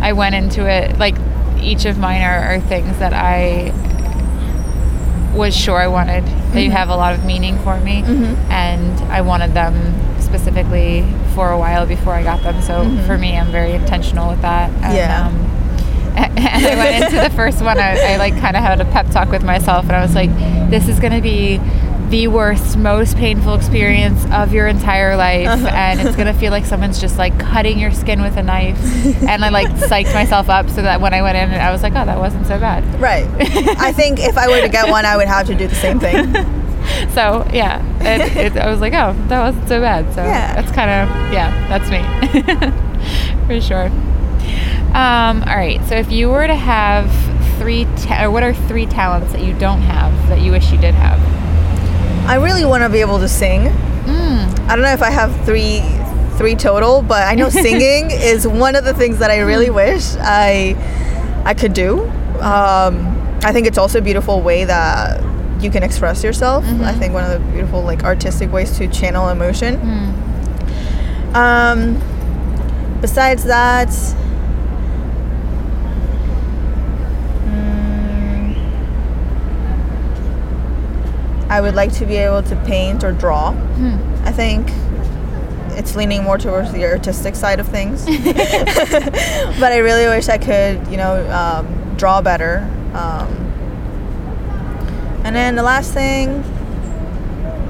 I went into it like each of mine are, are things that I was sure I wanted. They have a lot of meaning for me, and I wanted them specifically for a while before I got them. So for me, I'm very intentional with that. And, Mm-hmm. Yeah. Um, and I went into the first one. I, I like kind of had a pep talk with myself, and I was like, "This is going to be the worst, most painful experience of your entire life, Uh-huh. and it's going to feel like someone's just like cutting your skin with a knife." and I like psyched myself up so that when I went in, I was like, "Oh, that wasn't so bad." Right. I think if I were to get one, I would have to do the same thing. So yeah, it, it, I was like, "Oh, that wasn't so bad." So Yeah. that's kind of yeah, that's me for sure. Um, all right. So if you were to have three, ta- or what are three talents that you don't have that you wish you did have? I really want to be able to sing. Mm. I don't know if I have three three total, but I know singing is one of the things that I really wish I I could do. Um, I think it's also a beautiful way that you can express yourself. I think one of the beautiful like artistic ways to channel emotion. Mm. Um, besides that, mm, I would like to be able to paint or draw. Hmm. I think it's leaning more towards the artistic side of things. but I really wish I could, you know, um, draw better. Um, and then the last thing,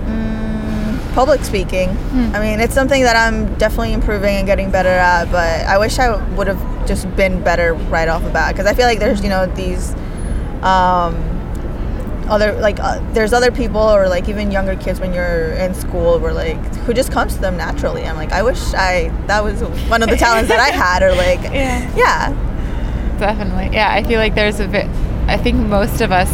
mm, public speaking. Hmm. I mean, it's something that I'm definitely improving and getting better at, but I wish I would have just been better right off the bat because I feel like there's, you know, these um, other like uh, there's other people or like even younger kids when you're in school where like who just comes to them naturally. I'm like, I wish I that was one of the talents that I had or like Yeah. yeah. Definitely. Yeah, I feel like there's a bit. I think most of us,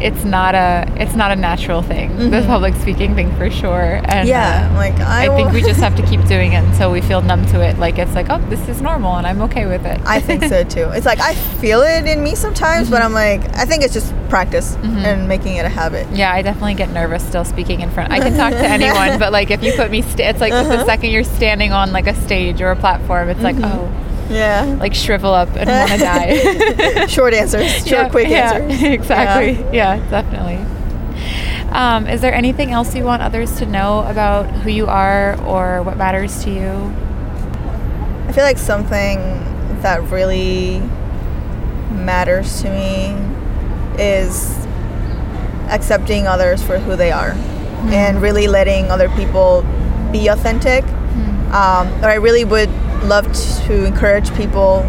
it's not a it's not a natural thing. The Mhm. public speaking thing for sure. And Yeah, uh, like I, I think we just have to keep doing it until we feel numb to it. Like it's like, oh, this is normal, and I'm okay with it. I think so too. It's like I feel it in me sometimes, but I'm like, I think it's just practice Mhm. and making it a habit. Yeah, I definitely get nervous still speaking in front. I can talk to anyone, but like if you put me, sta it's like the Uh-huh. second you're standing on like a stage or a platform, it's like Mhm. oh, Yeah. like shrivel up and want to die. Short answers, short, Yeah, quick yeah, answers. Exactly. Yeah, definitely. Um, is there anything else you want others to know about who you are or what matters to you? I feel like something that really matters to me is accepting others for who they are and really letting other people be authentic. Um, or I really would love to encourage people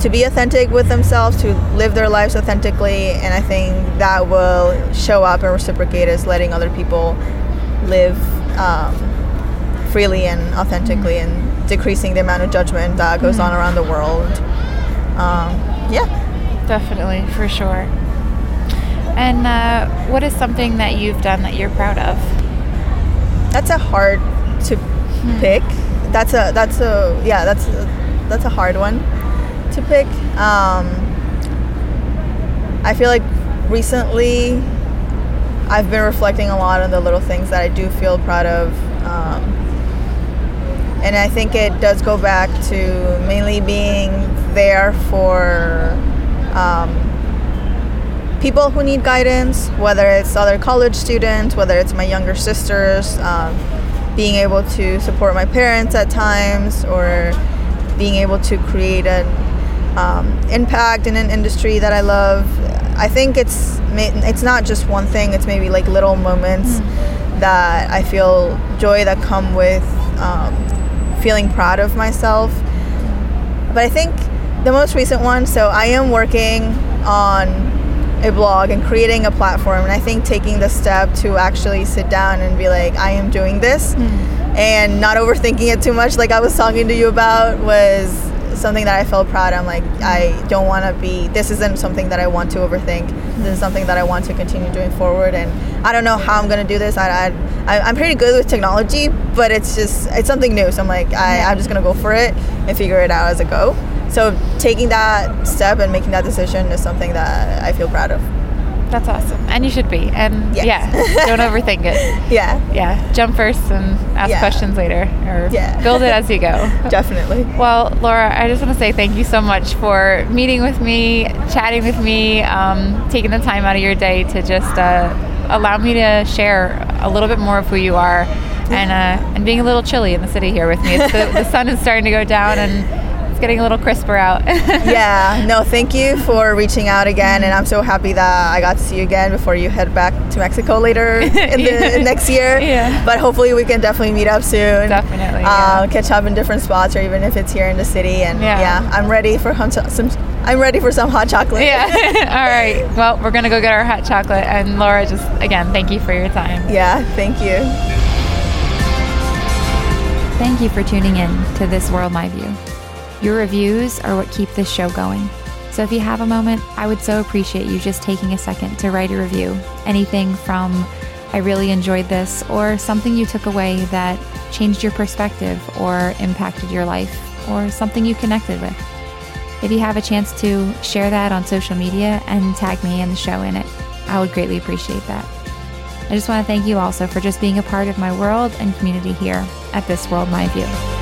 to be authentic with themselves, to live their lives authentically, and I think that will show up and reciprocate as letting other people live um, freely and authentically and decreasing the amount of judgment that goes on around the world. Um, yeah. Definitely, for sure. And uh, what is something that you've done that you're proud of? That's a hard to pick. That's a that's a yeah that's a, that's a hard one to pick. Um, I feel like recently I've been reflecting a lot on the little things that I do feel proud of, um, and I think it does go back to mainly being there for. Um, people who need guidance, whether it's other college students, whether it's my younger sisters, um, being able to support my parents at times, or being able to create an um, impact in an industry that I love. I think it's it's not just one thing. It's maybe like little moments that I feel joy that come with um, feeling proud of myself but I think the most recent one, so I am working on a blog and creating a platform, and I think taking the step to actually sit down and be like, I am doing this, hmm. and not overthinking it too much, like I was talking to you about, was something that I felt proud. I'm like, I don't want to be. This isn't something that I want to overthink. This is something that I want to continue doing forward, and I don't know how I'm gonna do this. I, I I'm pretty good with technology, but it's just it's something new. So I'm like, I, I'm just gonna go for it and figure it out as I go. So taking that step and making that decision is something that I feel proud of. That's awesome. And you should be. And Yes. yeah, don't overthink it. Yeah, Yeah, jump first and ask Yeah. questions later or Yeah. build it as you go. definitely. Well, Laura, I just want to say thank you so much for meeting with me, chatting with me, um, taking the time out of your day to just uh, allow me to share a little bit more of who you are and uh, and being a little chilly in the city here with me. The, the, sun is starting to go down, and getting a little crisper out. yeah, no, thank you for reaching out again, and I'm so happy that I got to see you again before you head back to Mexico later in the next year. Yeah. But hopefully we can definitely meet up soon. Definitely. Uh, yeah. Catch up in different spots, or even if it's here in the city. And yeah, yeah I'm ready for some I'm ready for some hot chocolate. Yeah. All right. Well, we're going to go get our hot chocolate. And Laura, just again, thank you for your time. Yeah, thank you. Thank you for tuning in to This World My View. Your reviews are what keep this show going. So if you have a moment, I would so appreciate you just taking a second to write a review. Anything from I really enjoyed this, or something you took away that changed your perspective or impacted your life, or something you connected with. If you have a chance to share that on social media and tag me and the show in it, I would greatly appreciate that. I just want to thank you also for just being a part of my world and community here at This World My View.